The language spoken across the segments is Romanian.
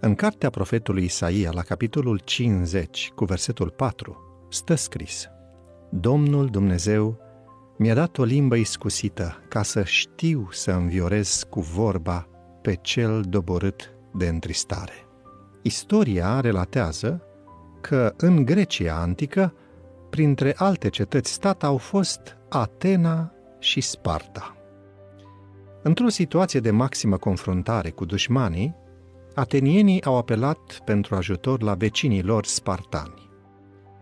În cartea profetului Isaia, la capitolul 50, cu versetul 4, stă scris Domnul Dumnezeu mi-a dat o limbă iscusită ca să știu să înviorez cu vorba pe cel doborât de întristare. Istoria relatează că în Grecia antică, printre alte cetăți-stat au fost Atena și Sparta. Într-o situație de maximă confruntare cu dușmanii, atenienii au apelat pentru ajutor la vecinii lor spartani.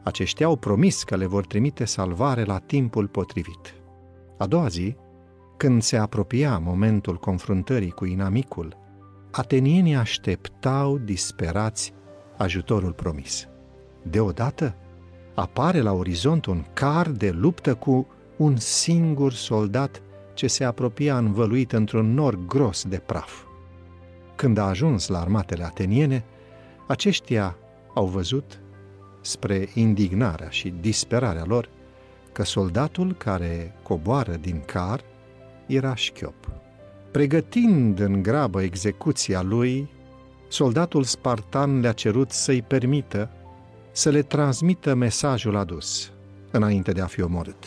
Aceștia au promis că le vor trimite salvare la timpul potrivit. A doua zi, când se apropia momentul confruntării cu inamicul, atenienii așteptau disperați ajutorul promis. Deodată apare la orizont un car de luptă cu un singur soldat ce se apropia învăluit într-un nor gros de praf. Când a ajuns la armatele ateniene, aceștia au văzut, spre indignarea și disperarea lor, că soldatul care coboară din car era șchiop. Pregătind în grabă execuția lui, soldatul spartan le-a cerut să-i permită să le transmită mesajul adus, înainte de a fi omorât.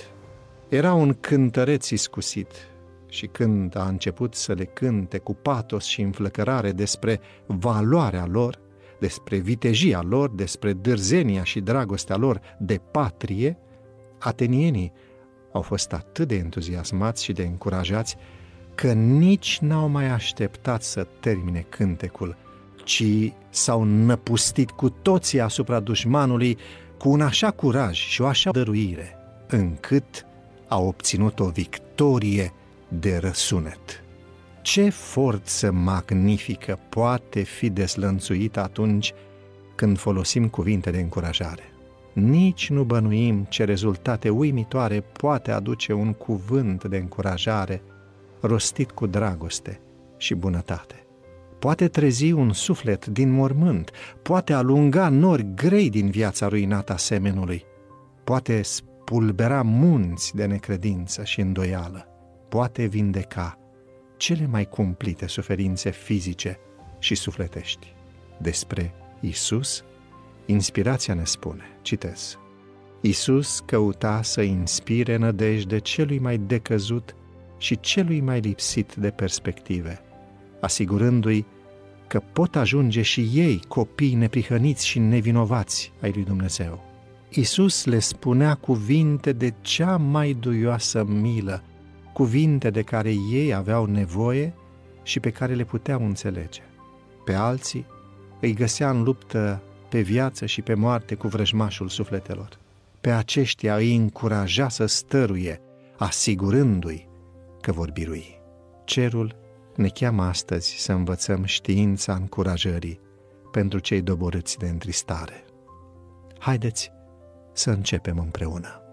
Era un cântăreț iscusit și când a început să le cânte cu patos și înflăcărare despre valoarea lor, despre vitejia lor, despre dârzenia și dragostea lor de patrie, atenienii au fost atât de entuziasmați și de încurajați că nici n-au mai așteptat să termine cântecul, ci s-au năpustit cu toții asupra dușmanului cu un așa curaj și o așa dăruire, încât au obținut o victorie de răsunet. Ce forță magnifică poate fi deslănțuită atunci când folosim cuvinte de încurajare. Nici nu bănuim ce rezultate uimitoare poate aduce un cuvânt de încurajare rostit cu dragoste și bunătate. Poate trezi un suflet din mormânt, poate alunga nori grei din viața ruinată a semenului, poate spulbera munți de necredință și îndoială, poate vindeca cele mai cumplite suferințe fizice și sufletești. Despre Isus, inspirația ne spune, citez, Isus căuta să inspire nădejde celui mai decăzut și celui mai lipsit de perspective, asigurându-i că pot ajunge și ei copii neprihăniți și nevinovați ai lui Dumnezeu. Isus le spunea cuvinte de cea mai duioasă milă, cuvinte de care ei aveau nevoie și pe care le puteau înțelege. Pe alții îi găsea în luptă pe viață și pe moarte cu vrăjmașul sufletelor. Pe aceștia îi încuraja să stăruie, asigurându-i că vor birui. Cerul ne cheamă astăzi să învățăm știința încurajării pentru cei doborâți de întristare. Haideți să începem împreună.